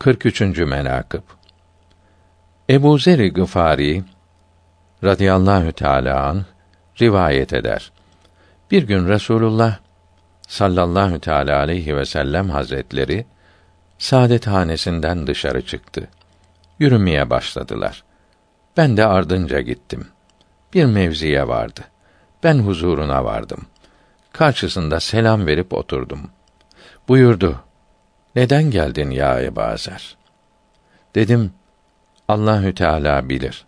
43. menakıb Ebu Zer Gıfari radıyallahu teala an rivayet eder. Bir gün Resulullah sallallahu teala aleyhi ve sellem hazretleri saadet hanesinden dışarı çıktı. Yürümeye başladılar. Ben de ardınca gittim. Bir mevziye vardı. Ben huzuruna vardım. Karşısında selam verip oturdum. Buyurdu: neden geldin ya Ebu? Dedim, Allahü Teala bilir.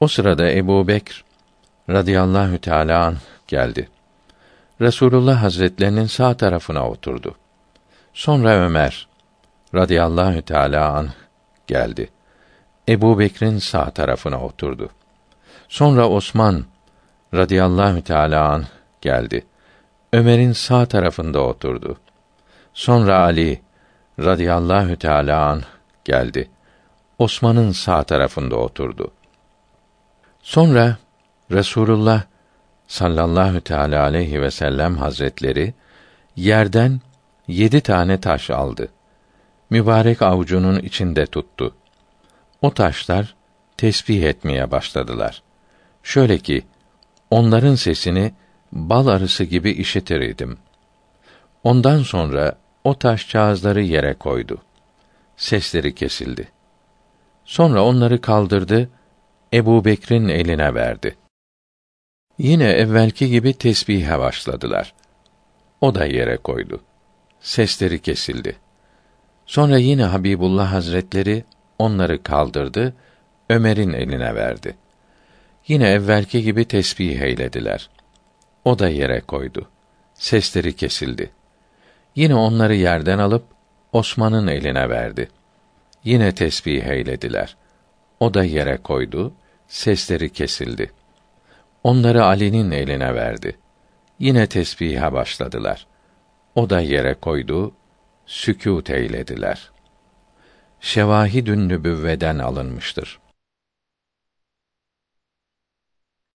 O sırada Ebu Bekr radıyallahu teâlâ an geldi. Resulullah Hazretlerinin sağ tarafına oturdu. Sonra Ömer radıyallahu teâlâ an geldi. Ebu Bekr'in sağ tarafına oturdu. Sonra Osman radıyallahu teâlâ an geldi. Ömer'in sağ tarafında oturdu. Sonra Ali radıyallahu teâlâ an geldi. Osman'ın sağ tarafında oturdu. Sonra Resulullah sallallahu teala aleyhi ve sellem hazretleri yerden yedi tane taş aldı. Mübarek avucunun içinde tuttu. O taşlar tesbih etmeye başladılar. Şöyle ki onların sesini bal arısı gibi işitir idim. Ondan sonra o taşçağızları yere koydu. Sesleri kesildi. Sonra onları kaldırdı, Ebu Bekr'in eline verdi. Yine evvelki gibi tesbihe başladılar. O da yere koydu. Sesleri kesildi. Sonra yine Habibullah Hazretleri onları kaldırdı, Ömer'in eline verdi. Yine evvelki gibi tesbih eylediler. O da yere koydu. Sesleri kesildi. Yine onları yerden alıp Osman'ın eline verdi. Yine tesbih eylediler. O da yere koydu, sesleri kesildi. Onları Ali'nin eline verdi. Yine tesbihe başladılar. O da yere koydu, sükût eylediler. Şevahidün nübüvveden alınmıştır.